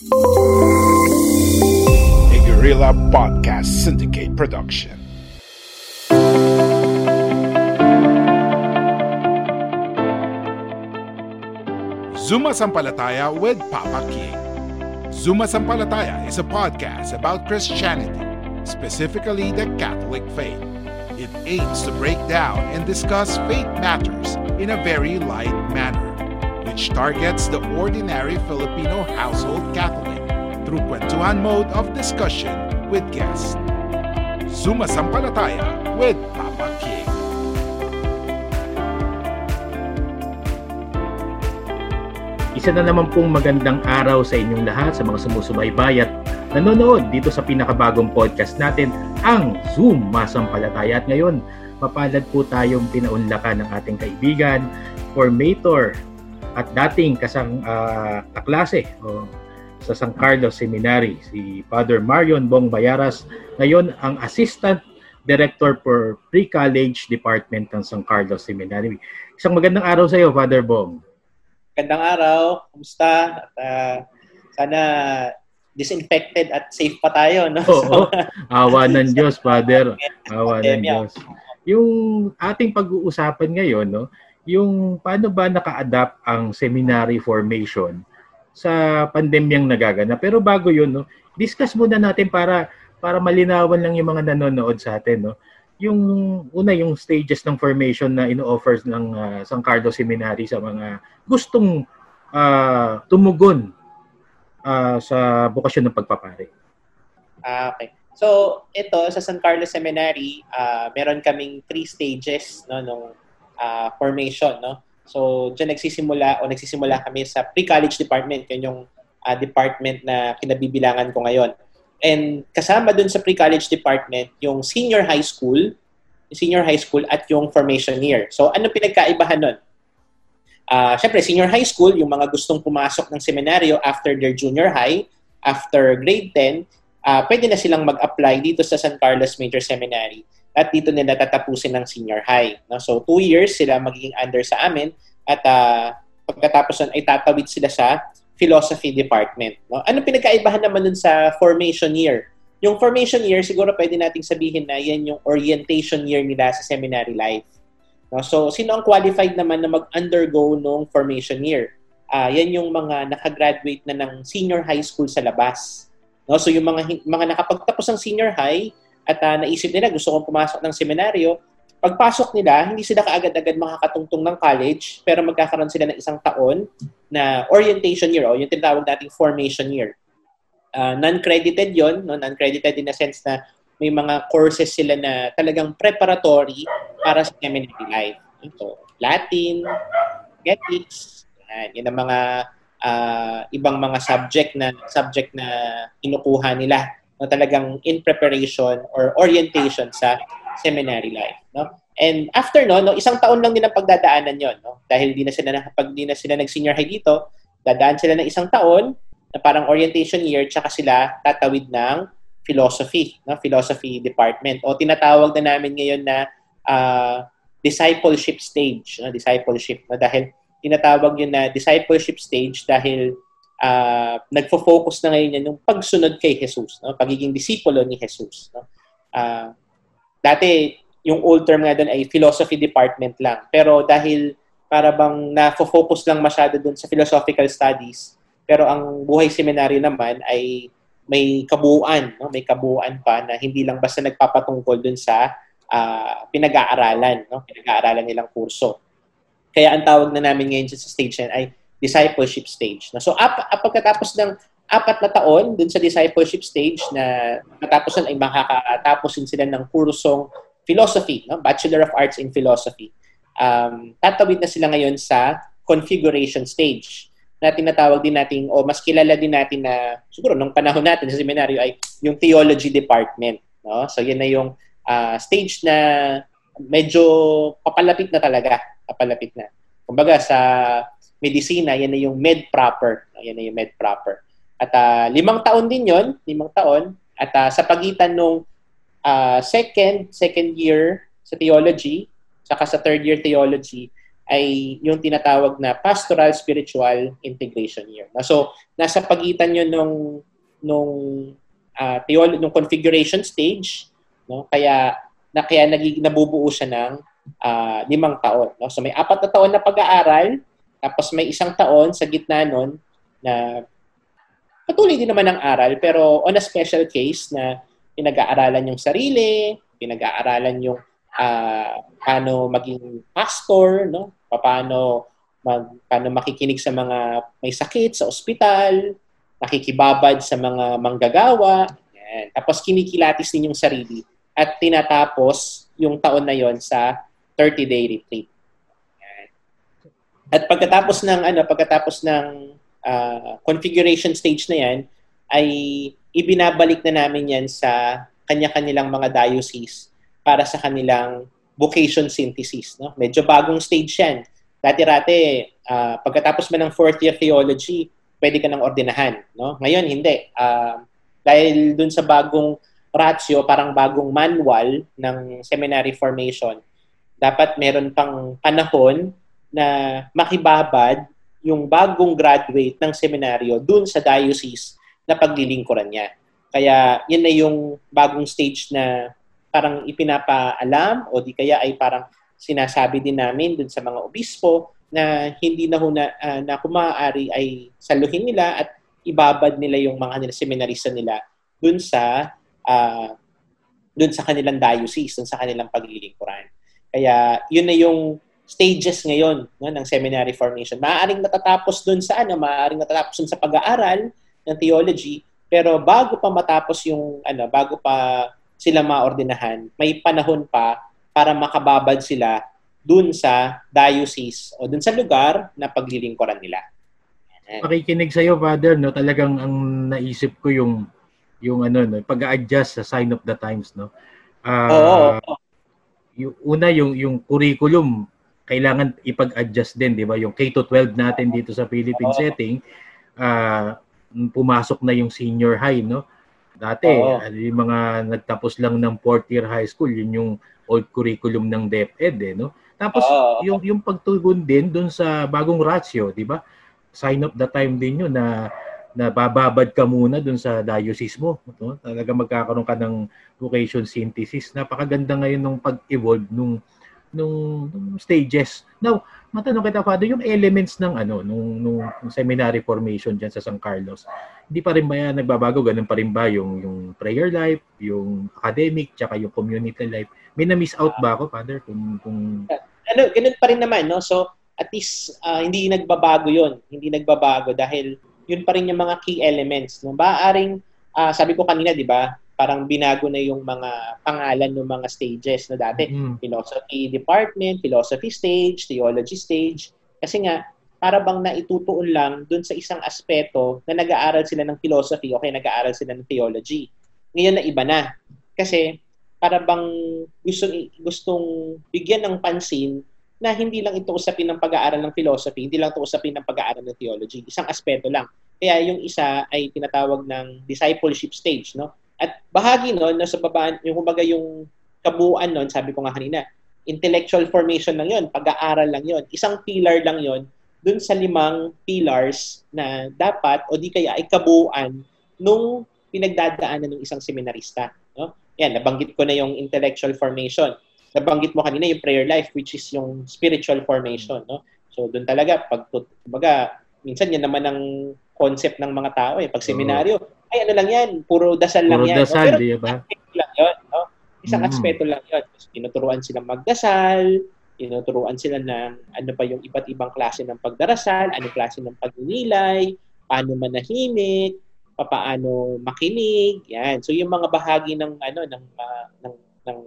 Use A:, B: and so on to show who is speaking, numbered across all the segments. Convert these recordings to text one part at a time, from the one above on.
A: A Guerrilla Podcast Syndicate production. Zuma Sampalataya with Papa King. Zuma Sampalataya is a podcast about Christianity, specifically the Catholic faith. It aims to break down and discuss faith matters in a very light manner, which targets the ordinary Filipino household Catholic through kwentuhan mode of discussion with guests. Zuma Sampalataya with Papa King.
B: Isa na naman pong magandang araw sa inyong lahat sa mga sumusubaybay at nanonood dito sa pinakabagong podcast natin, ang Zoom Masampalataya. At ngayon, mapalad po tayong pinaunlakan ng ating kaibigan, formator at dating kasang uh, kaklase o, sa San Carlos Seminary, si Father Marion Bong Bayaras. Ngayon, ang Assistant Director for Pre-College Department ng San Carlos Seminary. Isang magandang araw sa iyo, Father Bong.
C: Magandang araw. Kumusta? At, uh, sana disinfected at safe pa tayo. No?
B: Oo. Awa ng Diyos, Father. Awa ng Diyos. Yung ating pag-uusapan ngayon, no, yung paano ba naka-adapt ang seminary formation sa pandemyang nagaganap. Pero bago yun, no, discuss muna natin para para malinawan lang yung mga nanonood sa atin. No? yung una yung stages ng formation na ino-offers ng uh, San Carlos Seminary sa mga gustong uh, tumugon uh, sa bukasyon ng pagpapare.
C: Okay. So, ito sa San Carlos Seminary, uh, meron kaming three stages no nung uh, formation, no. So, diyan nagsisimula o nagsisimula kami sa pre-college department, yun yung uh, department na kinabibilangan ko ngayon. And kasama dun sa pre-college department, yung senior high school, senior high school at yung formation year. So ano pinagkaibahan nun? Uh, Siyempre, senior high school, yung mga gustong pumasok ng seminaryo after their junior high, after grade 10, uh, ah, pwede na silang mag-apply dito sa San Carlos Major Seminary at dito nila tatapusin ng senior high. No? So, two years sila magiging under sa amin at uh, pagkatapos nun ay tatawid sila sa philosophy department. No? Ano pinagkaibahan naman dun sa formation year? Yung formation year, siguro pwede nating sabihin na yan yung orientation year nila sa seminary life. No? So, sino ang qualified naman na mag-undergo nung formation year? Uh, yan yung mga nakagraduate na ng senior high school sa labas. No? So, yung mga, mga nakapagtapos ng senior high at uh, naisip nila gusto kong pumasok ng seminaryo, pagpasok nila, hindi sila kaagad-agad makakatungtong ng college, pero magkakaroon sila ng isang taon na orientation year o yung tinatawag nating formation year. Uh, non-credited yon no? non-credited in a sense na may mga courses sila na talagang preparatory para sa seminary life. So, Latin, Ethics, yan, yan ang mga uh, ibang mga subject na subject na kinukuha nila na talagang in preparation or orientation sa seminary life, no? And after no, no, isang taon lang din ang pagdadaanan 'yon, no? Dahil di na sila nakapag di na sila nag-senior high dito, dadaan sila ng isang taon na parang orientation year tsaka sila tatawid ng philosophy, no? Philosophy department. O tinatawag na namin ngayon na uh, discipleship stage, no? discipleship, no? dahil tinatawag yun na discipleship stage dahil uh, nagfo-focus na ngayon yan yung pagsunod kay Jesus, no? pagiging disipulo ni Jesus. No? Uh, Dati, yung old term nga doon ay philosophy department lang. Pero dahil para bang na-focus lang masyado doon sa philosophical studies, Pero ang buhay seminaryo naman ay may kabuuan, no? may kabuuan pa na hindi lang basta nagpapatungkol dun sa uh, pinag-aaralan, no? pinag-aaralan nilang kurso. Kaya ang tawag na namin ngayon sa stage ay discipleship stage. No? So, ap, ap, pagkatapos ng apat na taon dun sa discipleship stage na matapos ay makakatapos din sila ng kursong philosophy, no? Bachelor of Arts in Philosophy. Um, tatawid na sila ngayon sa configuration stage na tinatawag din natin o mas kilala din natin na siguro nung panahon natin sa seminaryo ay yung theology department. No? So yan na yung uh, stage na medyo papalapit na talaga. Papalapit na. Kumbaga sa medicina, yan na yung med proper. Yan na yung med proper. At uh, limang taon din yon limang taon. At uh, sa pagitan nung uh, second, second year sa theology, saka sa third year theology, ay yung tinatawag na pastoral spiritual integration year. So, nasa pagitan yun nung nung uh, theolo- nung configuration stage, no? Kaya na kaya nagig nabubuo siya ng uh, limang taon, no? So may apat na taon na pag-aaral, tapos may isang taon sa gitna nun na patuloy din naman ang aral pero on a special case na pinag-aaralan yung sarili, pinag-aaralan yung uh, paano maging pastor, no? paano mag, paano makikinig sa mga may sakit sa ospital, nakikibabad sa mga manggagawa, yan. tapos kinikilatis din yung sarili at tinatapos yung taon na yon sa 30-day retreat. At pagkatapos ng ano, pagkatapos ng uh, configuration stage na yan, ay ibinabalik na namin yan sa kanya-kanilang mga diocese para sa kanilang vocation synthesis. No? Medyo bagong stage yan. Dati-rati, uh, pagkatapos mo ng fourth year theology, pwede ka nang ordinahan. No? Ngayon, hindi. Uh, dahil dun sa bagong ratio, parang bagong manual ng seminary formation, dapat meron pang panahon na makibabad yung bagong graduate ng seminaryo dun sa diocese na paglilingkuran niya. Kaya yun na yung bagong stage na parang ipinapaalam o di kaya ay parang sinasabi din namin dun sa mga obispo na hindi na huna, uh, na kung maaari ay saluhin nila at ibabad nila yung mga nila seminarista nila dun sa uh, dun sa kanilang diocese, dun sa kanilang paglilingkuran. Kaya yun na yung stages ngayon no, ng seminary formation. Maaaring natatapos dun sa ano, maaaring natatapos dun sa pag-aaral ng theology, pero bago pa matapos yung ano, bago pa sila maordinahan, may panahon pa para makababad sila dun sa diocese o dun sa lugar na paglilingkuran nila.
B: Pakikinig sa iyo, Father, no, talagang ang naisip ko yung yung ano no, pag-adjust sa sign of the times, no. Uh, Oo. Yung una yung yung curriculum kailangan ipag-adjust din, 'di ba? Yung K to 12 natin dito sa Philippine Oo. setting, uh, pumasok na yung senior high, no? Dati, ano, yung mga nagtapos lang ng fourth year high school, yun yung old curriculum ng DepEd, eh, no? Tapos, Oo. yung, yung pagtugon din dun sa bagong ratio, di ba? Sign up the time din yun na na bababad ka muna dun sa diocese mo. No? Talaga magkakaroon ka ng vocation synthesis. Napakaganda ngayon nung pag-evolve nung nung, nung stages. Now, matanong kita, Father, yung elements ng ano, nung, nung, nung seminary formation diyan sa San Carlos, hindi pa rin ba yan nagbabago? Ganun pa rin ba yung, yung prayer life, yung academic, tsaka yung community life? May na-miss out ba ako, Father? Kung, kung...
C: Ano, ganun pa rin naman, no? So, at least, uh, hindi nagbabago yon Hindi nagbabago dahil yun pa rin yung mga key elements. No? Baaring, uh, sabi ko kanina, di ba, parang binago na yung mga pangalan ng mga stages na dati. Mm-hmm. Philosophy department, philosophy stage, theology stage. Kasi nga, para bang naitutuon lang dun sa isang aspeto na nag-aaral sila ng philosophy o kaya nag-aaral sila ng theology. Ngayon na iba na. Kasi para bang gustong, gustong bigyan ng pansin na hindi lang ito usapin ng pag-aaral ng philosophy, hindi lang ito usapin ng pag-aaral ng theology. Isang aspeto lang. Kaya yung isa ay tinatawag ng discipleship stage, no? At bahagi noon, nasa baba, yung kumbaga yung kabuuan noon, sabi ko nga kanina, intellectual formation lang yon pag-aaral lang yon Isang pillar lang yon dun sa limang pillars na dapat o di kaya ay kabuuan nung pinagdadaanan ng isang seminarista. No? Yan, nabanggit ko na yung intellectual formation. Nabanggit mo kanina yung prayer life which is yung spiritual formation. No? So doon talaga, pag, kumbaga, minsan yan naman ang concept ng mga tao eh. Pag seminaryo, ay ano lang yan, puro dasal lang
B: Puro
C: yan.
B: dasal,
C: Pero
B: di ba?
C: aspeto lang yun. No? Isang
B: Mm.
C: aspeto lang yun. Tinuturuan silang magdasal, tinuturuan sila ng ano pa yung iba't ibang klase ng pagdarasal, anong klase ng pagninilay, paano manahimik, paano makinig, yan. So yung mga bahagi ng ano ng ah, ng ng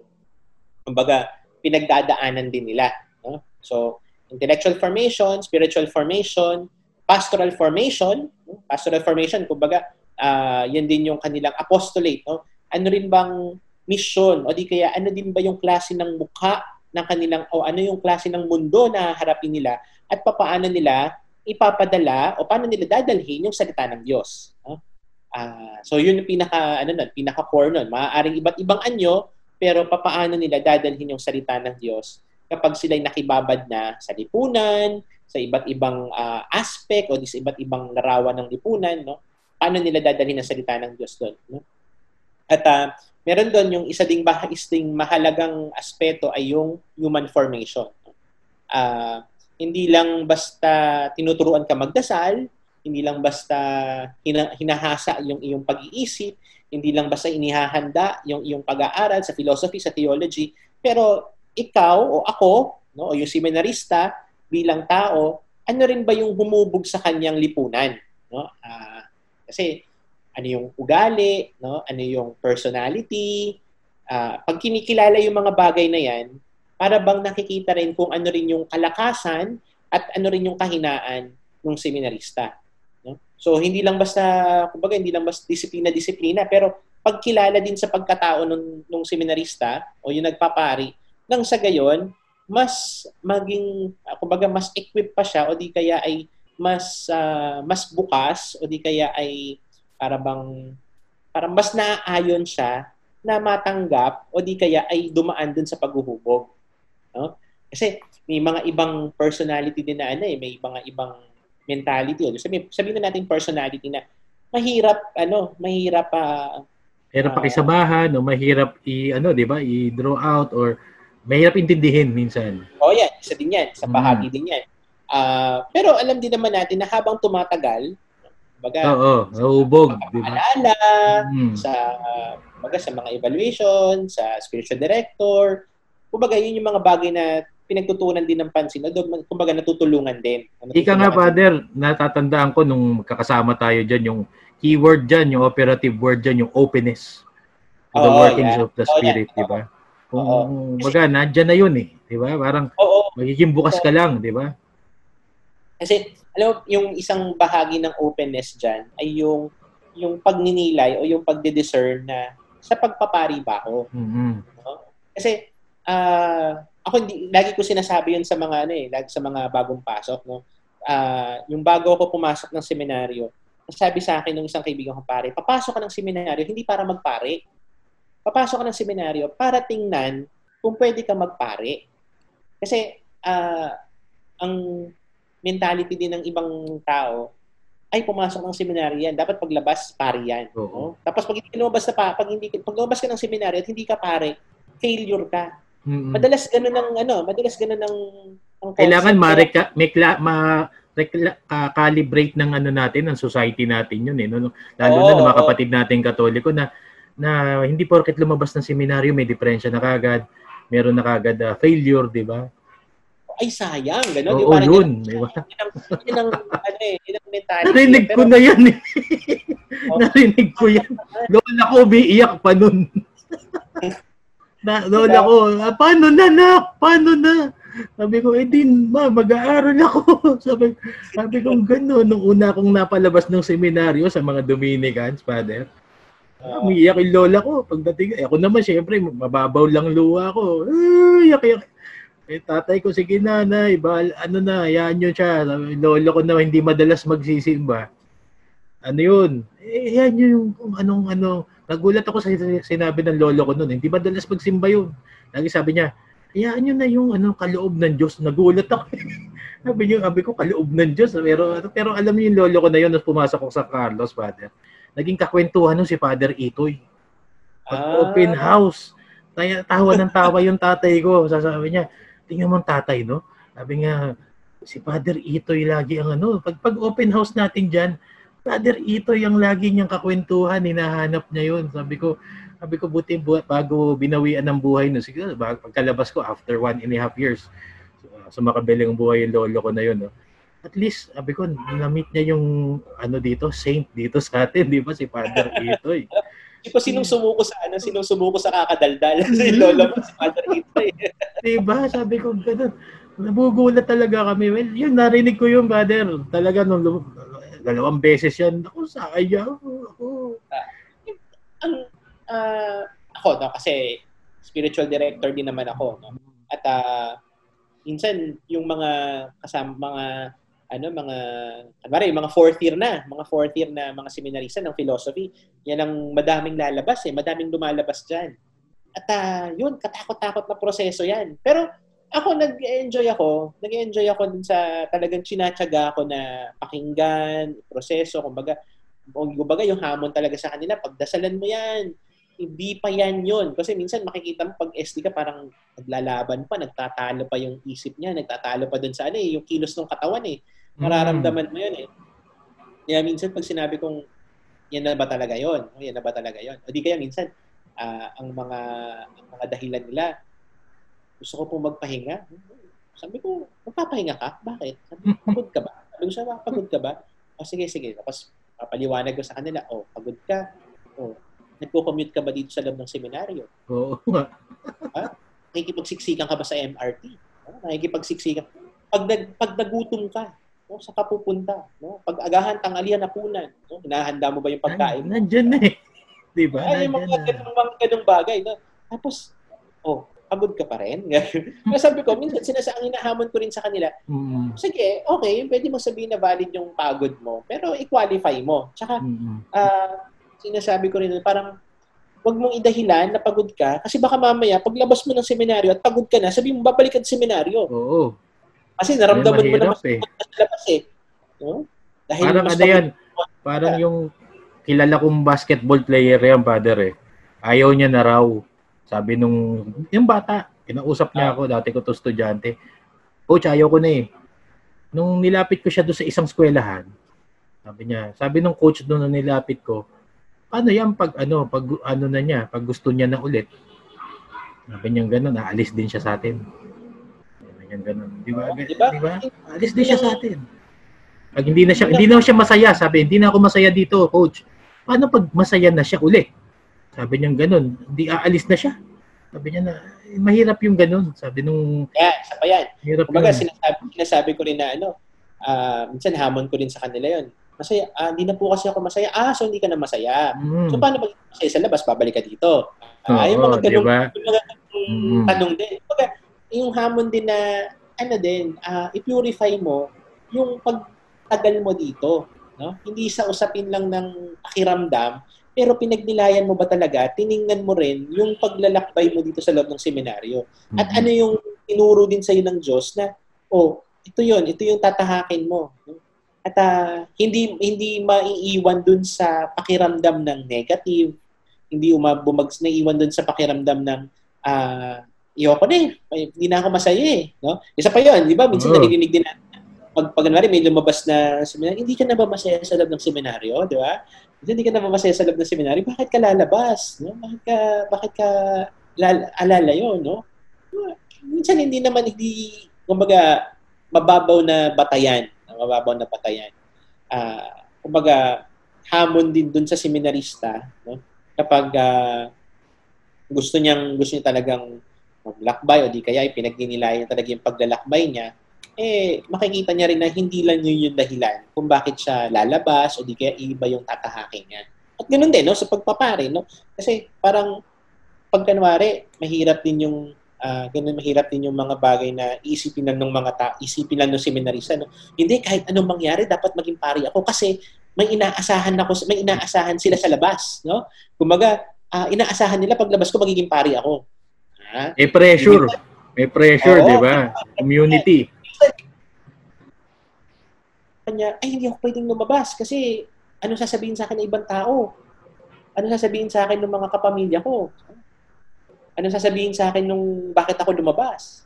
C: kumbaga pinagdadaanan din nila, no? So intellectual formation, spiritual formation, pastoral formation, pastoral formation kumbaga ah, yan din yung kanilang apostolate, no? Ano rin bang mission o di kaya ano din ba yung klase ng mukha ng kanilang o ano yung klase ng mundo na harapin nila at papaano nila ipapadala o paano nila dadalhin yung salita ng Diyos. No? Ah, so yun yung pinaka ano nun, pinaka core nun. Maaaring iba't ibang anyo pero papaano nila dadalhin yung salita ng Diyos kapag sila'y nakibabad na sa lipunan, sa iba't ibang ah, aspect o sa iba't ibang larawan ng lipunan, no? Paano nila dadalhin ang salita ng Diyos doon, no? At ah, meron doon yung isa ding bah- isding mahalagang aspeto ay yung human formation. no? Ah, hindi lang basta tinuturuan ka magdasal, hindi lang basta hina- hinahasa yung iyong pag-iisip, hindi lang basta inihahanda yung iyong pag-aaral sa philosophy, sa theology, pero ikaw o ako, no, o yung seminarista bilang tao, ano rin ba yung humubog sa kanyang lipunan, no? Ah, kasi ano yung ugali, no? Ano yung personality? Ah, pag kinikilala yung mga bagay na 'yan, para bang nakikita rin kung ano rin yung kalakasan at ano rin yung kahinaan ng seminarista. No? So hindi lang basta kumbaga hindi lang basta disiplina-disiplina pero pagkilala din sa pagkatao ng nung seminarista o yung nagpapari nang sa gayon mas maging ah, kumbaga mas equip pa siya o di kaya ay mas ah, mas bukas o di kaya ay para bang parang mas naaayon siya na matanggap o di kaya ay dumaan dun sa paghuhubog. No? Kasi may mga ibang personality din na ano eh, may mga ibang mentality. O sabi, sabihin na natin personality na mahirap, ano, mahirap pa,
B: Mahirap
C: Ah.
B: pakisabahan o mahirap i ano, 'di ba? I-draw out or mahirap intindihin minsan.
C: oh yan, isa din yan, sa
B: Mm.
C: bahagi din yan. Ah, pero alam din naman natin na habang tumatagal, baga,
B: Oo, nauubog, 'di ba?
C: alala,
B: Mm.
C: sa baga sa mga evaluation, sa spiritual director. Kumbaga, yun yung mga bagay na pinagtutunan din ng pansin. O, dog- kumbaga, natutulungan din.
B: Ika nga,
C: Natutulungan
B: Father, natatandaan ko nung kakasama tayo dyan, yung keyword dyan, yung operative word dyan, yung openness to the
C: Oo,
B: workings
C: yan.
B: of the Spirit,
C: yan.
B: di ba? Kung,
C: Oo.
B: baga, nandyan na yun eh. Di ba? Parang
C: Oo,
B: magiging bukas ka lang, di ba?
C: Kasi, alam mo, yung isang bahagi ng openness dyan ay yung yung pagninilay o yung pagde-discern na sa pagpapari ba ako.
B: mm
C: Kasi, ah, ako hindi, lagi ko sinasabi yun sa mga, ano eh, lagi sa mga bagong pasok, no? Ah, yung bago ako pumasok ng seminaryo, sabi sa akin ng isang kaibigan ko pare, papasok ka ng seminaryo hindi para magpare. Papasok ka ng seminaryo para tingnan kung pwede ka magpare. Kasi, ah, ang mentality din ng ibang tao ay pumasok ng seminaryo yan. Dapat paglabas, pare yan.
B: Oo.
C: No? Tapos pag hindi lumabas na pa, pag hindi pag lumabas ka ng seminaryo at hindi ka pare, failure ka.
B: Mm-mm.
C: Madalas ganun ng ano, madalas ganun ng ang
B: Kailangan
C: concept.
B: ma-reca- may kla- ma rekla- ka- calibrate ng ano natin, ng society natin yun eh. No? Lalo
C: Oo,
B: na ng mga kapatid natin katoliko na na hindi porket lumabas ng seminaryo may diferensya na kagad, meron na kagad ah, failure, di ba?
C: ay sayang, ganun.
B: Oo,
C: Parang
B: yun?
C: Yun ang, yun ang, ano eh, yun ang mentality.
B: Narinig ko na yan eh. Narinig ko yan. Lola ko umiiyak pa nun. na, lola ko, "Ah, paano na nak? Paano na? Sabi ko, eh din, ma, mag-aaral ako. sabi, sabi ko, gano'n. Nung una akong napalabas ng seminaryo sa mga Dominicans, Father,
C: Oo.
B: umiiyak yung lola ko. Pagdating, eh, ako naman, syempre, mababaw lang luha ko. Ay, iyak, iyak. Eh, tatay ko, sige nanay, bahal, ano na, hayaan nyo siya. Lolo ko na hindi madalas magsisimba. Ano yun? Eh, yan yung kung anong ano. Nagulat ako sa sinabi ng lolo ko noon. Hindi madalas magsimba yun. Lagi sabi niya, hayaan nyo na yung ano, kaloob ng Diyos. Nagulat ako. sabi niyo, sabi ko, kaloob ng Diyos. Pero, pero alam niyo yung lolo ko na yun, nung pumasok ko sa Carlos, Father. Naging kakwentuhan nun si Father Itoy. Pag
C: Ah.
B: open house, taya, tawa ng tawa yung tatay ko. Sasabi niya, tingnan mo ang tatay, no? Sabi nga, si Father Itoy lagi ang ano, pag, pag open house natin dyan, Brother Ito yung lagi niyang kakwentuhan, hinahanap niya yun. Sabi ko, sabi ko buti buhat bago binawian ng buhay no. Siguro pagkalabas ko after one and a half years. So, sa makabilang buhay yung lolo ko na yun. No? At least, sabi ko, na-meet niya yung ano dito, saint dito sa atin, di ba? Si Father Ito eh.
C: Di ba sinong sumuko sa ano, sinong sumuko sa kakadaldal? si Lola mo, si Father Ito eh.
B: di ba? Sabi ko, ganun. Nabugulat talaga kami. Well, yun, narinig ko yung brother. Talaga, nung dalawang beses yan. Ako, sayang. Ako.
C: Uh, ang, uh, ako, no, kasi spiritual director din naman ako. No? At uh, minsan, yung mga kasama, mga ano mga kunwari yung mga fourth year na, mga fourth year na mga seminarista ng philosophy, yan ang madaming lalabas eh, madaming lumalabas diyan. At uh, yun, katakot-takot na proseso yan. Pero ako nag-enjoy ako, nag-enjoy ako dun sa talagang chinatsaga ako na pakinggan, proseso, kumbaga, kumbaga yung hamon talaga sa kanila, pagdasalan mo yan, hindi pa yan yun. Kasi minsan makikita mo pag SD ka parang naglalaban pa, nagtatalo pa yung isip niya, nagtatalo pa dun sa ano eh, yung kilos ng katawan eh. Mararamdaman mo yun eh. Kaya minsan pag sinabi kong yan na ba talaga yon? O yan na ba talaga yon? O di kaya minsan uh, ang mga ang mga dahilan nila gusto ko pong magpahinga. Sabi ko, magpapahinga ka? Bakit? Sabi ko, pagod ka ba? Sabi ko siya, pagod ka ba? O sige, sige. Tapos papaliwanag ko sa kanila, oh, pagod ka. Oh, nagko-commute ka ba dito sa loob ng seminaryo?
B: Oo.
C: ha? Nakikipagsiksikan ka ba sa MRT? Ha? Nakikipagsiksikan. Pag, nag, pag nagutom ka, no, sa kapupunta, no? Pag agahan, tanghalian, napunan, no? hinahanda mo ba yung pagkain?
B: Nandiyan na eh. Di ba?
C: Ay, yung mga ganung, mga ganung bagay. No? Tapos, oh, pagod ka pa rin. Kaya sabi ko, minsan sinasang hinahamon ko rin sa kanila, mm-hmm. sige, okay, pwede mo sabihin na valid yung pagod mo, pero i-qualify mo. Tsaka, mm-hmm. uh, sinasabi ko rin, parang, wag mong idahilan na pagod ka, kasi baka mamaya, paglabas mo ng seminaryo at pagod ka na, sabi mo, babalik ka sa seminaryo.
B: Oo.
C: Kasi naramdaman mo na mas
B: eh.
C: sa labas eh. No?
B: Dahil parang ano yan, parang yung kilala kong basketball player yan, brother eh. Ayaw niya na raw sabi nung, yung bata, kinausap niya ako, dati ko to estudyante. Coach, ayaw ko na eh. Nung nilapit ko siya doon sa isang eskwelahan, sabi niya, sabi nung coach doon na nilapit ko, paano yan pag ano, pag ano na niya, pag gusto niya na ulit. Sabi niya gano'n, aalis din siya sa atin. Niya gano'n. Di ba? Di ba? Di ba? Aalis din siya sa atin. Pag hindi na siya, hindi na siya masaya, sabi, hindi na ako masaya dito, coach. Paano pag masaya na siya ulit? Sabi niya ganun, hindi aalis na siya. Sabi niya na, eh, mahirap yung ganun. Sabi nung...
C: Yeah, isa pa yan. Hirap Kumbaga, sinasabi, sinasabi ko rin na ano, uh, minsan hamon ko rin sa kanila yon Masaya, ah, hindi na po kasi ako masaya. Ah, so hindi ka na masaya. Mm. So paano pag masaya sa labas, babalik ka dito? Ah, yung mga ganung, diba? yung mga ganung mm. tanong din. Kumbaga, yung hamon din na, ano din, uh, i-purify mo yung pagtagal mo dito. No? Hindi sa usapin lang ng pakiramdam, pero pinagnilayan mo ba talaga, tiningnan mo rin yung paglalakbay mo dito sa loob ng seminaryo. At mm-hmm. ano yung tinuro din sa iyo ng Diyos na, oh, ito yon ito yung tatahakin mo. At uh, hindi hindi maiiwan dun sa pakiramdam ng negative, hindi umabumags na iwan dun sa pakiramdam ng uh, ko na eh, hindi na ako masaya eh. No? Isa pa yon di ba? Minsan oh. naririnig din natin pag, pag may lumabas na seminaryo, hindi ka na ba masaya sa loob ng seminaryo, di ba? hindi ka na masaya sa loob ng seminary, bakit ka lalabas? No? Bakit ka, bakit ka lal- alala yun, no? Minsan hindi naman, hindi, kumbaga, mababaw na batayan. Mababaw na batayan. Uh, kumbaga, hamon din dun sa seminarista, no? Kapag uh, gusto niyang, gusto niya talagang maglakbay o di kaya ipinagninilayan talaga yung paglalakbay niya, eh makikita niya rin na hindi lang yun yung dahilan kung bakit siya lalabas o di kaya iba yung tatahakin niya. At ganoon din, no, sa pagpapare, no? Kasi parang pag kanwari, mahirap din yung uh, ganun mahirap din yung mga bagay na isipin lang ng mga ta isipin lang ng seminarista no hindi kahit anong mangyari dapat maging pari ako kasi may inaasahan ako may inaasahan sila sa labas no kumbaga uh, inaasahan nila paglabas ko magiging pari ako
B: ha? may pressure may pressure di ba community
C: kanya, ay hindi ako pwedeng lumabas kasi ano sasabihin sa akin ng ibang tao? Ano sasabihin sa akin ng mga kapamilya ko? Ano sasabihin sa akin nung bakit ako lumabas?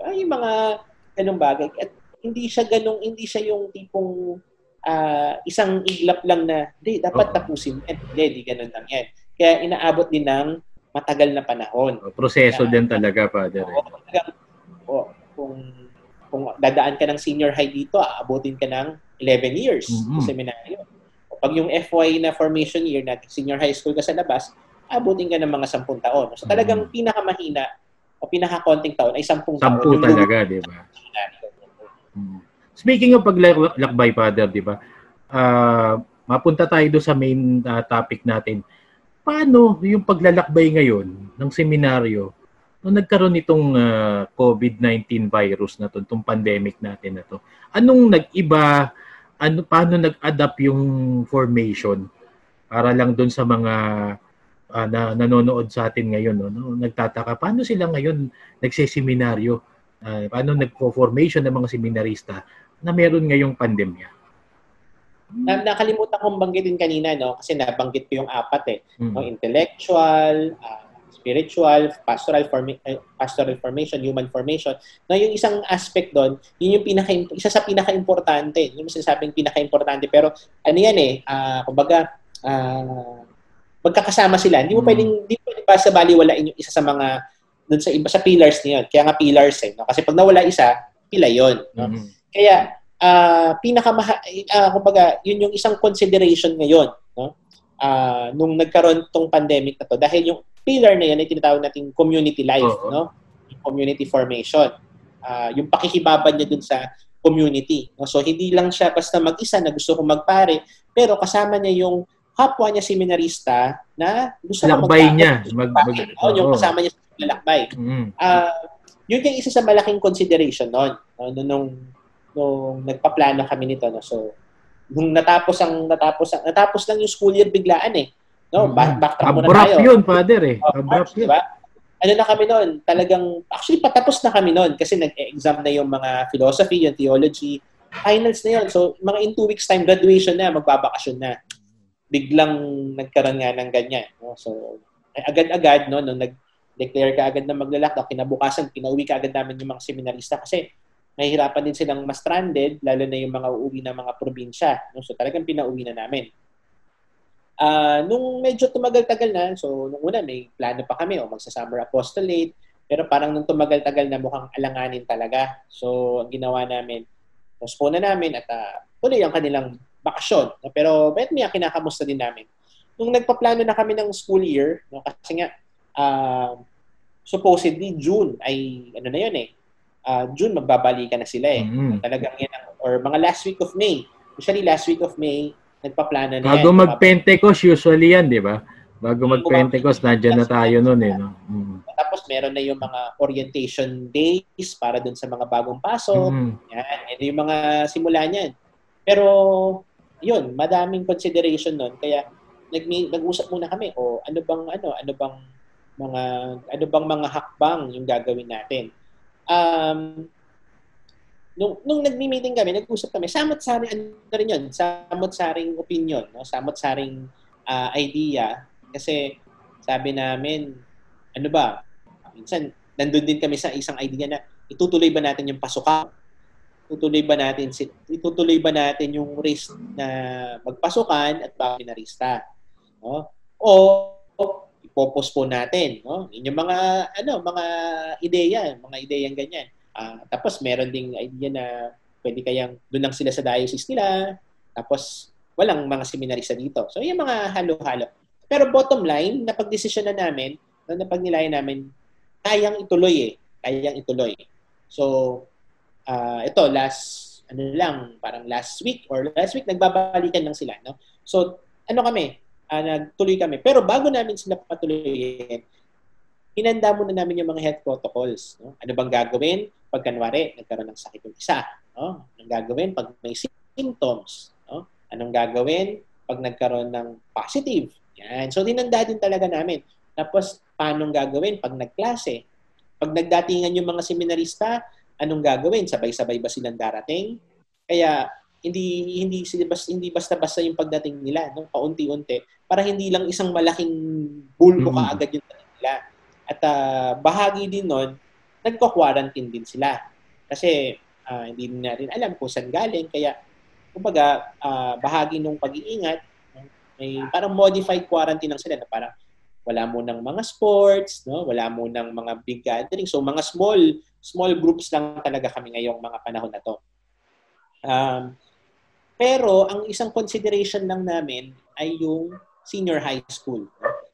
C: Ay, mga ganong bagay. At hindi siya ganong, hindi siya yung tipong uh, isang iglap lang na, di, dapat tapusin yan. Hindi, di ganun lang yan. Kaya inaabot din ng matagal na panahon.
B: proseso Kaya, din talaga, Father.
C: Oo, talagang, oh, kung kung dadaan ka ng senior high dito, aabutin ka ng 11 years mm-hmm. sa seminaryo. O pag yung FY na formation year na senior high school ka sa labas, aabutin ka ng mga 10 taon. So talagang mm-hmm. pinakamahina o pinakakonting taon ay 10 taon.
B: 10 talaga, di ba? Mm-hmm. Speaking of paglakbay, Father, di ba? Uh, mapunta tayo do sa main uh, topic natin. Paano yung paglalakbay ngayon ng seminaryo nung nagkaroon nitong uh, COVID-19 virus na to, itong pandemic natin na to, anong nag-iba, ano, paano nag-adapt yung formation para lang doon sa mga uh, na nanonood sa atin ngayon, no, no, nagtataka, paano sila ngayon nagseseminaryo, uh, paano nagpo-formation ng mga seminarista na meron ngayong pandemya?
C: Na, nakalimutan kong banggitin kanina, no? Kasi nabanggit ko yung apat eh. Mm. No, intellectual, uh, spiritual, pastoral, formi- uh, pastoral formation, human formation. Na yung isang aspect doon, yun yung pinaka isa sa pinaka-importante. Yung sinasabing pinaka-importante. Pero ano yan eh, uh, kumbaga, uh, magkakasama sila. Hindi mo mm. pwedeng, hindi mo pwedeng basta baliwalain yung isa sa mga doon sa iba sa pillars niyon. Kaya nga pillars eh. No? Kasi pag nawala isa, pila yon. No? Mm-hmm. Kaya uh, pinaka uh, kumbaga, yun yung isang consideration ngayon, no? Uh, nung nagkaroon tong pandemic na to dahil yung pillar na yan ay tinatawag nating community life, Uh-oh. no? Community formation. Uh, yung pakikibabad niya dun sa community. No? So, hindi lang siya basta mag-isa na gusto kong magpare, pero kasama niya yung kapwa niya seminarista na gusto
B: ko magpare. niya. Mag, mag,
C: oh, yung kasama niya sa lalakbay. Mm. Uh, yun yung isa sa malaking consideration noon. No? Nung, nung, nagpaplano kami nito. No? So, nung natapos ang natapos ang natapos lang yung school year biglaan eh. No, back, backtrack muna
B: tayo. Abrupt yun, father eh. Oh, Abrupt yun. Diba?
C: Ano na kami noon? Talagang, actually patapos na kami noon kasi nag-exam na yung mga philosophy, yung theology. Finals na yun. So, mga in two weeks time, graduation na, magbabakasyon na. Biglang nagkaroon nga ng ganyan. No? So, agad-agad, no, nung nag-declare ka agad na maglalak, kinabukasan, pinauwi ka agad namin yung mga seminarista kasi nahihirapan din silang mas stranded, lalo na yung mga uuwi ng mga probinsya. No? So, talagang pinauwi na namin. Uh, nung medyo tumagal-tagal na, so nung una may plano pa kami o oh, magsa-summer apostolate, pero parang nung tumagal-tagal na mukhang alanganin talaga. So ang ginawa namin, postpone na namin at uh, tuloy ang kanilang bakasyon. No? Pero bet may kinakamusta din namin. Nung nagpaplano na kami ng school year, no, kasi nga uh, supposedly June ay ano na yun eh. Uh, June magbabalikan na sila eh. Mm-hmm. Talagang yan or mga last week of May. Usually last week of May, nagpaplano na
B: Bago yan. mag-Pentecost, usually yan, di ba? Bago mag-Pentecost, nandiyan na tayo noon eh. No? Mm.
C: Tapos meron na yung mga orientation days para dun sa mga bagong pasok. Mm. Yan, yan yung mga simula niyan. Pero, yun, madaming consideration nun. Kaya, nag nag-usap muna kami, o ano bang, ano, ano bang mga, ano bang mga hakbang yung gagawin natin. Um, nung, nung nagmi-meeting kami, nag-usap kami, samot-saring, ano rin yun, samot-saring opinion, no? samot-saring uh, idea. Kasi sabi namin, ano ba, minsan, nandun din kami sa isang idea na itutuloy ba natin yung pasukan? Itutuloy ba natin itutuloy ba natin yung race na magpasukan at seminarista? No? O ipopostpone natin, no? Yun yung mga ano, mga ideya, mga ideyang ganyan. Uh, tapos meron ding idea na pwede kayang doon lang sila sa diocese nila. Tapos walang mga seminarista dito. So yung mga halo-halo. Pero bottom line, napag-desisyon na namin, na napagnilayan namin, kayang ituloy eh. Kayang ituloy. So, uh, ito, last, ano lang, parang last week or last week, nagbabalikan lang sila. No? So, ano kami, uh, nagtuloy kami. Pero bago namin sila patuloyin, hinanda muna namin yung mga health protocols. No? Ano bang gagawin pag kanwari nagkaroon ng sakit yung isa? No? Anong gagawin pag may symptoms? No? Anong gagawin pag nagkaroon ng positive? Yan. So, hinanda din talaga namin. Tapos, paano gagawin pag nagklase? Pag nagdatingan yung mga seminarista, anong gagawin? Sabay-sabay ba silang darating? Kaya, hindi hindi hindi basta-basta yung pagdating nila, no? paunti-unti para hindi lang isang malaking bulbo mm-hmm. kaagad yung dating nila. At uh, bahagi din nun, nagko-quarantine din sila. Kasi uh, hindi natin alam kung saan galing. Kaya kumbaga, uh, bahagi ng pag-iingat, may parang modified quarantine lang sila na parang wala mo ng mga sports, no? wala mo ng mga big gatherings. So mga small small groups lang talaga kami ngayong mga panahon na to. Um, pero ang isang consideration lang namin ay yung senior high school.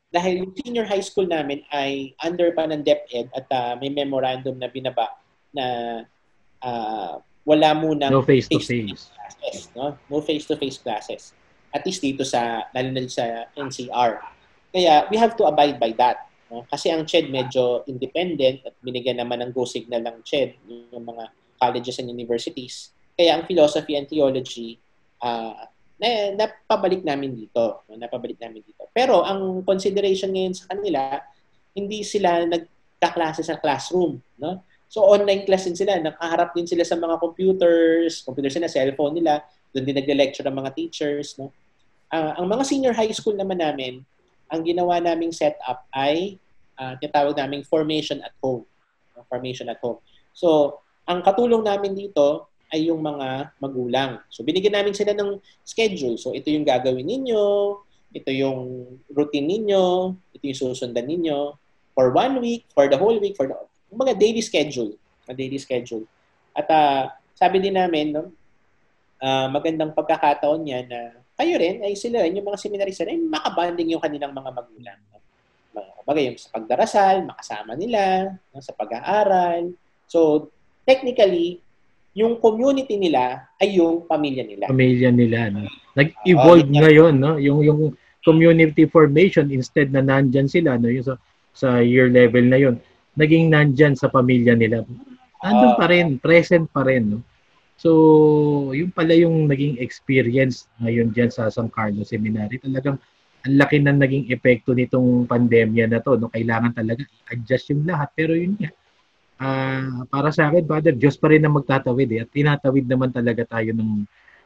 C: Dahil yung senior high school namin ay under pa ng DepEd at uh, may memorandum na binaba na uh, wala muna
B: no face to face
C: classes, no? No face to face classes. At least dito sa lalo na sa NCR. Kaya we have to abide by that. No? Kasi ang CHED medyo independent at binigyan naman ng go signal ng CHED yung mga colleges and universities. Kaya ang philosophy and theology uh, na, napabalik namin dito. Napabalik namin dito. Pero ang consideration ngayon sa kanila, hindi sila nagkaklase sa classroom. No? So online class din sila. Nakaharap din sila sa mga computers, computers na cellphone nila. Doon din nagle-lecture ang mga teachers. No? Uh, ang mga senior high school naman namin, ang ginawa naming setup ay uh, tinatawag naming formation at home. Formation at home. So, ang katulong namin dito, ay yung mga magulang. So binigyan namin sila ng schedule. So ito yung gagawin ninyo, ito yung routine ninyo, ito yung susundan ninyo for one week, for the whole week, for the mga daily schedule, a daily schedule. At uh, sabi din namin, no, uh, magandang pagkakataon niya na kayo rin ay sila, yung mga seminarista ay makabanding yung kanilang mga magulang. Bagay yung sa pagdarasal, makasama nila, sa pag-aaral. So, technically, yung community nila ay yung pamilya nila.
B: Pamilya nila, no? Nag-evolve uh, ngayon, no? Yung yung community formation instead na nandyan sila, no? Yung sa, sa year level na yon naging nandyan sa pamilya nila. Nandun uh, pa rin, present pa rin, no? So, yung pala yung naging experience ngayon diyan sa San Carlos Seminary. Talagang ang laki na naging epekto nitong pandemya na to. No? Kailangan talaga adjust yung lahat. Pero yun nga, uh, para sa akin, Father, Diyos pa rin ang magtatawid eh. At tinatawid naman talaga tayo ng,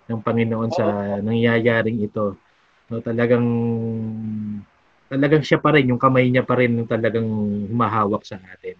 B: ng Panginoon sa nangyayaring ito. No, talagang talagang siya pa rin, yung kamay niya pa rin yung talagang humahawak sa atin.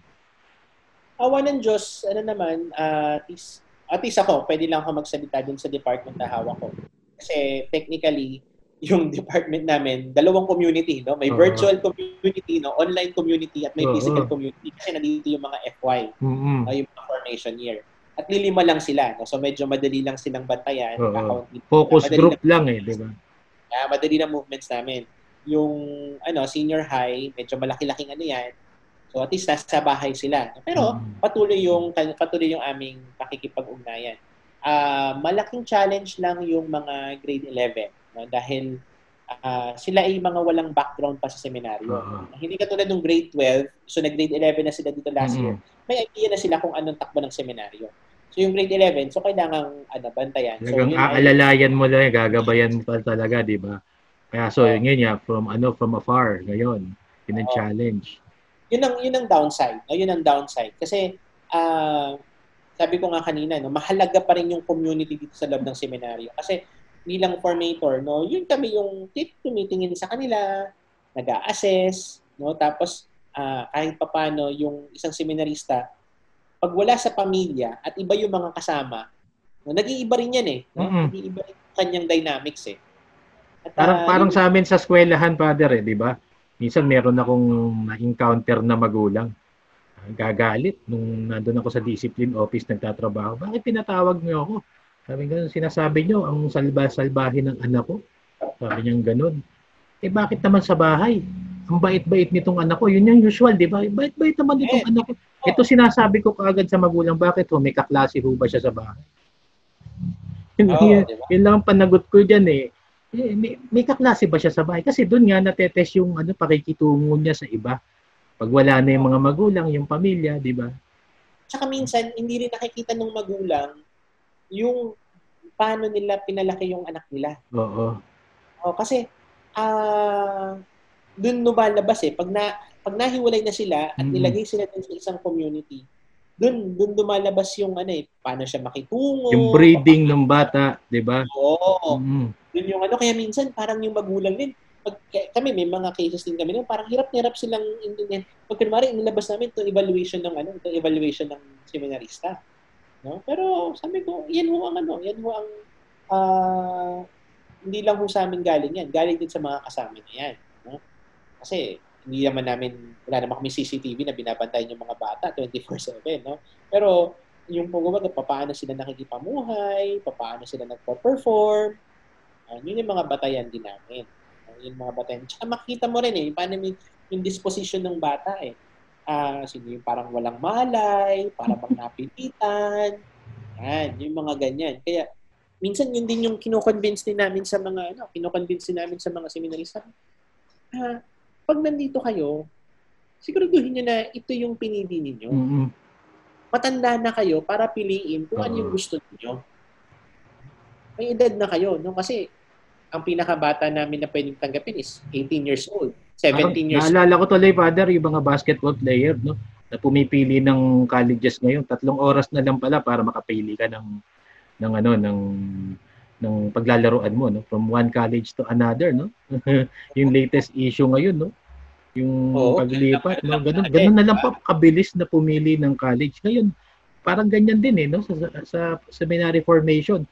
C: Awa ng Diyos, ano naman, uh, at, least, at least ako, pwede lang ako magsalita dun sa department na hawak ko. Kasi technically, yung department namin, dalawang community, no? May uh-huh. virtual community, no? Online community at may uh-huh. physical community kasi nandito yung mga FY, uh-huh. uh, yung mga formation year. At lilima lang sila, no? So medyo madali lang silang bantayan.
B: Uh-huh. Focus madali group lang, lang eh, di ba?
C: Uh, madali na movements namin. Yung ano, senior high, medyo malaki-laking ano yan. So at least nasa bahay sila. Pero uh-huh. patuloy yung patuloy yung aming pakikipag-ugnayan. Uh, malaking challenge lang yung mga grade 11 No? Dahil uh, sila ay mga walang background pa sa seminaryo. Uh-huh. Hindi katulad ng grade 12, so nag-grade 11 na sila dito last mm-hmm. year. May idea na sila kung anong takbo ng seminaryo. So yung grade 11, so kailangan ano, bantayan.
B: So, yun aalalayan mo lang, gagabayan pa talaga, di ba? Kaya so, uh, yun nga, from, ano, from afar, ngayon, yun ang uh, challenge.
C: Yun ang, yun ang downside. No? Yun ang downside. Kasi, uh, sabi ko nga kanina, no, mahalaga pa rin yung community dito sa loob ng seminaryo. Kasi bilang formator, no, yun kami yung tip tumitingin sa kanila, nag-a-assess, no, tapos uh, kahit papano yung isang seminarista, pag wala sa pamilya at iba yung mga kasama, no, nag-iiba rin yan eh. No? Mm-hmm. Nag-iiba rin kanyang dynamics eh.
B: At, parang, uh, parang sa amin sa eskwelahan, Father, eh, di ba? Minsan meron akong na-encounter na magulang. Gagalit nung nandun ako sa discipline office nagtatrabaho. Bakit pinatawag niyo ako? Sabi nga, sinasabi nyo, ang salba-salbahin ng anak ko. Sabi niya ganun. Eh bakit naman sa bahay? Ang bait-bait nitong anak ko. Yun yung usual, di ba? Bait-bait naman nitong eh, anak ko. Ito sinasabi ko kaagad sa magulang, bakit ho? May kaklase ho ba siya sa bahay? Oh, yun, diba? yun lang ang panagot ko dyan eh. eh may, may kaklase ba siya sa bahay? Kasi doon nga natetest yung ano, pakikitungo niya sa iba. Pag wala na yung mga magulang, yung pamilya, di ba?
C: Tsaka minsan, hindi rin nakikita ng magulang yung paano nila pinalaki yung anak nila.
B: Oo.
C: Oh, kasi ah uh, doon lumalabas eh pag na pag nahiwalay na sila at mm-hmm. nilagay sila dun sa isang community, doon doon lumalabas yung ano eh paano siya makitungo.
B: Yung breeding ng bata, 'di ba?
C: Oo. Mm-hmm. Yun yung ano kaya minsan parang yung magulang din pag, kami may mga cases din kami parang hirap na hirap silang. Pag kunwari inilabas namin itong evaluation ng ano, itong evaluation ng seminarista. No? Pero sabi ko, yan ho ang ano, yan ho ang uh, hindi lang ho sa amin galing yan. Galing din sa mga kasama na yan. No? Kasi hindi naman namin, wala naman kami CCTV na binabantayan yung mga bata 24-7. No? Pero yung kumbaga, paano sila nakikipamuhay, paano sila nagpo-perform, uh, yun yung mga batayan din namin. Uh, yung mga batayan. Tsaka makita mo rin eh, paano yung, yung disposition ng bata eh. Uh, yung parang walang malay, para bang napilitan. Yan, yung mga ganyan. Kaya, minsan yun din yung kino-convince din namin sa mga, ano, kino-convince din namin sa mga seminarista. Ah, pag nandito kayo, siguraduhin nyo na ito yung pinili ninyo.
B: Mm-hmm.
C: Matanda na kayo para piliin kung uh-huh. ano yung gusto niyo. May edad na kayo, no? Kasi ang pinakabata namin na pwedeng tanggapin is 18 years old, 17 Ako, years.
B: Naalala ko tuloy, Father, yung mga basketball player, no? Na pumipili ng colleges ngayon. Tatlong oras na lang pala para makapili ka ng ng ano ng ng paglalaroan mo no? From one college to another no? Yung latest issue ngayon no? Yung Oo, paglipat no ganun. Ganun na lang pa kabilis na pumili ng college. Ngayon parang ganyan din eh no? Sa, sa seminary formation.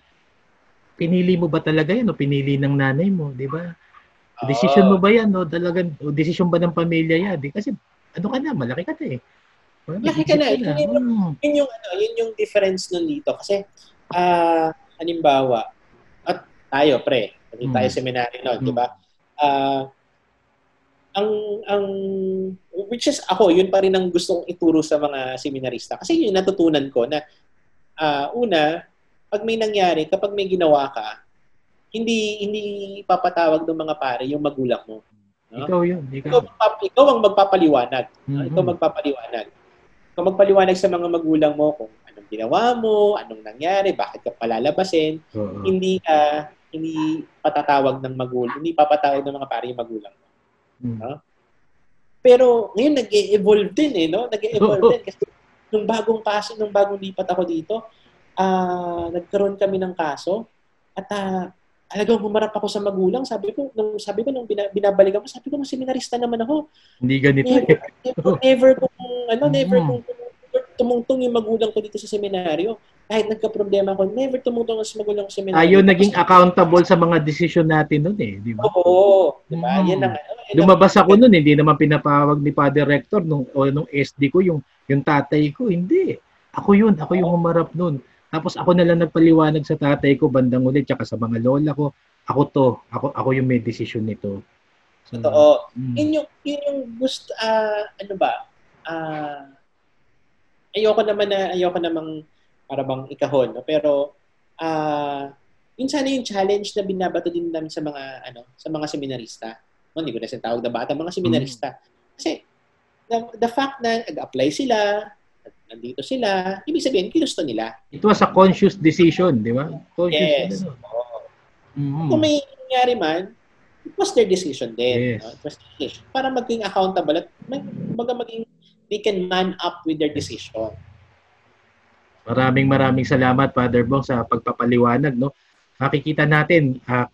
B: Pinili mo ba talaga yan o pinili ng nanay mo di ba decision mo ba yan no talagang o decision ba ng pamilya yan di kasi ano ka na malaki ka na eh
C: Malaki ka na. Yun, yun, hmm. yun, yung ano, yun yung difference nun dito kasi ah uh, halimbawa tayo, pre. Naging tayo mm. seminary noon, mm. di ba? Uh, ang ang which is ako yun pa rin ang gustong ituro sa mga seminarista kasi yun natutunan ko na uh, una pag may nangyari kapag may ginawa ka hindi hindi papatawag ng mga pare yung magulang mo
B: no? ikaw yun
C: ikaw, ikaw, ikaw ang magpapaliwanag mm-hmm. no? ikaw magpapaliwanag ikaw magpaliwanag sa mga magulang mo kung anong ginawa mo anong nangyari bakit ka palalabasin uh-huh. hindi ka uh, hindi patatawag ng magulang, hindi papatawag ng mga pare yung magulang mo. Hmm. No? Pero ngayon nag-evolve din eh, no? Nag-evolve din kasi nung bagong kaso, nung bagong lipat ako dito, uh, nagkaroon kami ng kaso at uh, talagang humarap ako sa magulang. Sabi ko, nung sabi ko nung binabalikan ko, sabi ko, seminarista naman ako.
B: Hindi ganito.
C: Never, never, never kung, ano, never mm. kung tumungtong yung magulang ko dito sa seminaryo kahit nagka-problema ako, never tumutulong sa magulang ko sa seminary.
B: Ayaw naging accountable sa mga desisyon natin noon eh, di ba?
C: Oo, di ba? Hmm. Yan ang,
B: yan Lumabas ako noon, hindi naman pinapawag ni Father Rector nung o nung SD ko yung yung tatay ko, hindi. Ako yun, ako yung humarap noon. Tapos ako na lang nagpaliwanag sa tatay ko bandang ulit tsaka sa mga lola ko. Ako to, ako ako yung may desisyon nito.
C: So, Totoo. Mm. Yun yung yun yung gusto uh, ano ba? Uh, ayoko naman na ayoko namang para bang ikahon. No? Pero, uh, yun sana yung challenge na binabato din namin sa mga, ano, sa mga seminarista. No, hindi ko na tawag na bata, mga seminarista. Mm. Kasi, the, the fact na nag-apply sila, nandito sila, ibig sabihin, kinusto nila.
B: It was a conscious decision, di ba?
C: Conscious yes. Ano? Mm-hmm. Kung may nangyari man, it was their decision din. Yes. No? It was their decision. Para maging accountable at mag, maging they can man up with their decision.
B: Maraming maraming salamat Father Bong sa pagpapaliwanag no. Makikita natin uh,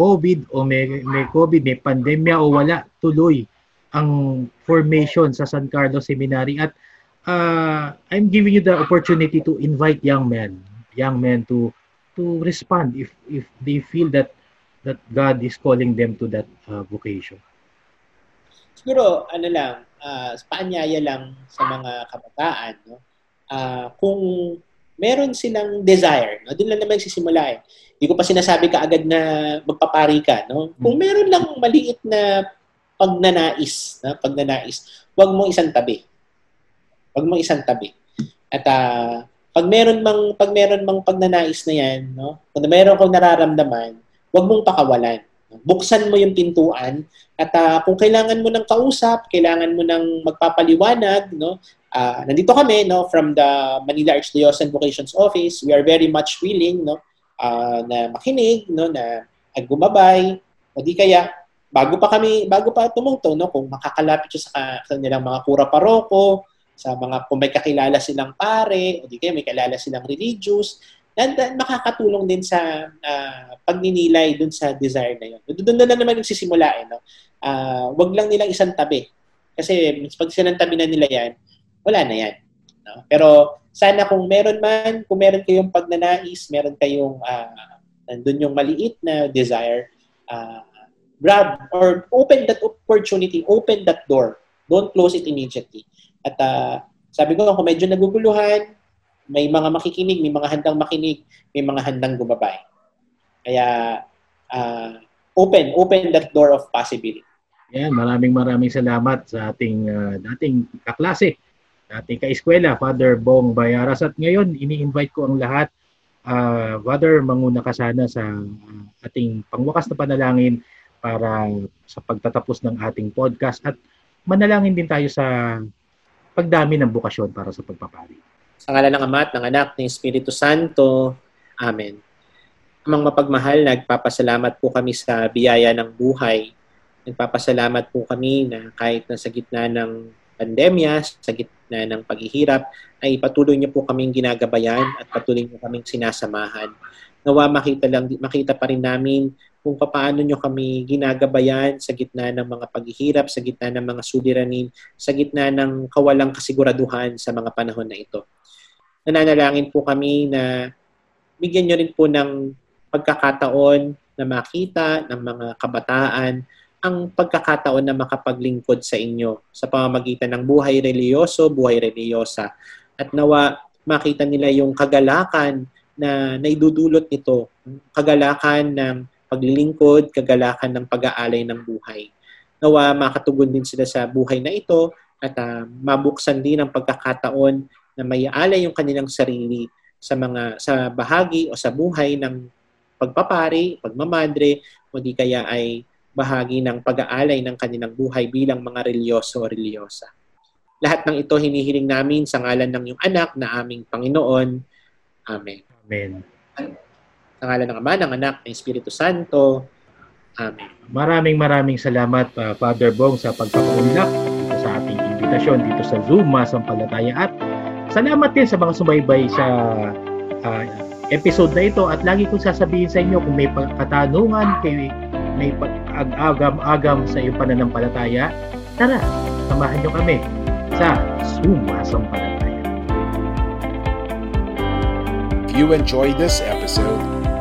B: COVID o may, may COVID, may pandemya o wala, tuloy ang formation sa San Carlos Seminary at uh, I'm giving you the opportunity to invite young men, young men to to respond if if they feel that that God is calling them to that uh, vocation.
C: Siguro ano lang, uh, paanyaya lang sa mga kabataan, no? uh, kung meron silang desire, no? doon lang naman sisimula eh. Hindi ko pa sinasabi ka agad na magpapari ka. No? Kung hmm. meron lang maliit na pagnanais, na pagnanais, huwag mo isang tabi. Huwag mo isang tabi. At uh, pag meron mang pag meron mang pagnanais na 'yan, no? Kung meron kang nararamdaman, huwag mong pakawalan. Buksan mo yung pintuan at uh, kung kailangan mo ng kausap, kailangan mo ng magpapaliwanag, no? uh, nandito kami no from the Manila Archdiocesan Vocations Office. We are very much willing no uh, na makinig no na gumabay o di kaya bago pa kami bago pa tumungtong no kung makakalapit siya sa kanilang mga kura paroko sa mga kung may kakilala silang pare o di kaya may kakilala silang religious and then makakatulong din sa uh, pagninilay dun sa desire na yun. Doon na naman yung sisimula eh, no? Uh, wag lang nilang isang tabi. Kasi pag sinantabi na nila yan, wala na yan. No? Pero sana kung meron man, kung meron kayong pagnanais, meron kayong uh, nandun yung maliit na desire, uh, grab or open that opportunity, open that door. Don't close it immediately. At uh, sabi ko, kung medyo naguguluhan, may mga makikinig, may mga handang makinig, may mga handang gumabay. Kaya, uh, open, open that door of possibility.
B: Yan, maraming maraming salamat sa ating uh, dating kaklase, dating kaeskwela, Father Bong Bayaras. At ngayon, ini-invite ko ang lahat uh, Father, manguna ka sana sa ating pangwakas na panalangin para sa pagtatapos ng ating podcast at manalangin din tayo sa pagdami ng bukasyon para sa pagpapari.
C: Sa ngala ng Ama at ng Anak ng Espiritu Santo. Amen. Amang mapagmahal, nagpapasalamat po kami sa biyaya ng buhay. Nagpapasalamat po kami na kahit na sa gitna ng pandemya, sa gitna ng paghihirap, ay patuloy niyo po kaming ginagabayan at patuloy niyo kaming sinasamahan. Nawa makita lang makita pa rin namin kung paano niyo kami ginagabayan sa gitna ng mga paghihirap, sa gitna ng mga suliranin, sa gitna ng kawalang kasiguraduhan sa mga panahon na ito. Nananalangin po kami na bigyan niyo rin po ng pagkakataon na makita ng mga kabataan ang pagkakataon na makapaglingkod sa inyo sa pamamagitan ng buhay reliyoso, buhay reliyosa. At nawa makita nila yung kagalakan na naidudulot nito, kagalakan ng paglilingkod, kagalakan ng pag-aalay ng buhay. Nawa makatugon din sila sa buhay na ito at uh, mabuksan din ang pagkakataon na may alay yung kanilang sarili sa mga sa bahagi o sa buhay ng pagpapari, pagmamadre, o di kaya ay bahagi ng pag-aalay ng kanilang buhay bilang mga religyoso o religyosa. Lahat ng ito hinihiling namin sa ngalan ng iyong anak na aming Panginoon. Amen.
B: Amen.
C: Sa ngalan ng Ama, ng Anak, ng Espiritu Santo. Amen.
B: Maraming maraming salamat, uh, Father Bong, sa pagpapaunlak dito sa ating invitasyon dito sa Zoom Masampalataya at salamat din sa mga sumaybay sa uh, episode na ito at lagi kong sasabihin sa inyo kung may katanungan, kay may pag-agam-agam sa iyong pananampalataya, tara, samahan niyo kami sa Sumasampalataya.
A: If you enjoyed this episode,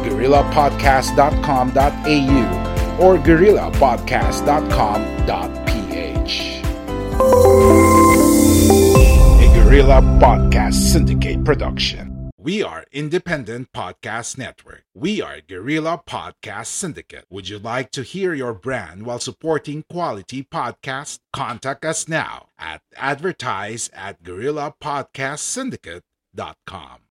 A: www.guerrillapodcast.com.au or guerrillapodcast.com.ph. A Gorilla Podcast Syndicate production. We are Independent Podcast Network. We are Guerrilla Podcast Syndicate. Would you like to hear your brand while supporting quality podcasts? Contact us now at advertise at guerrillapodcastsyndicate.com.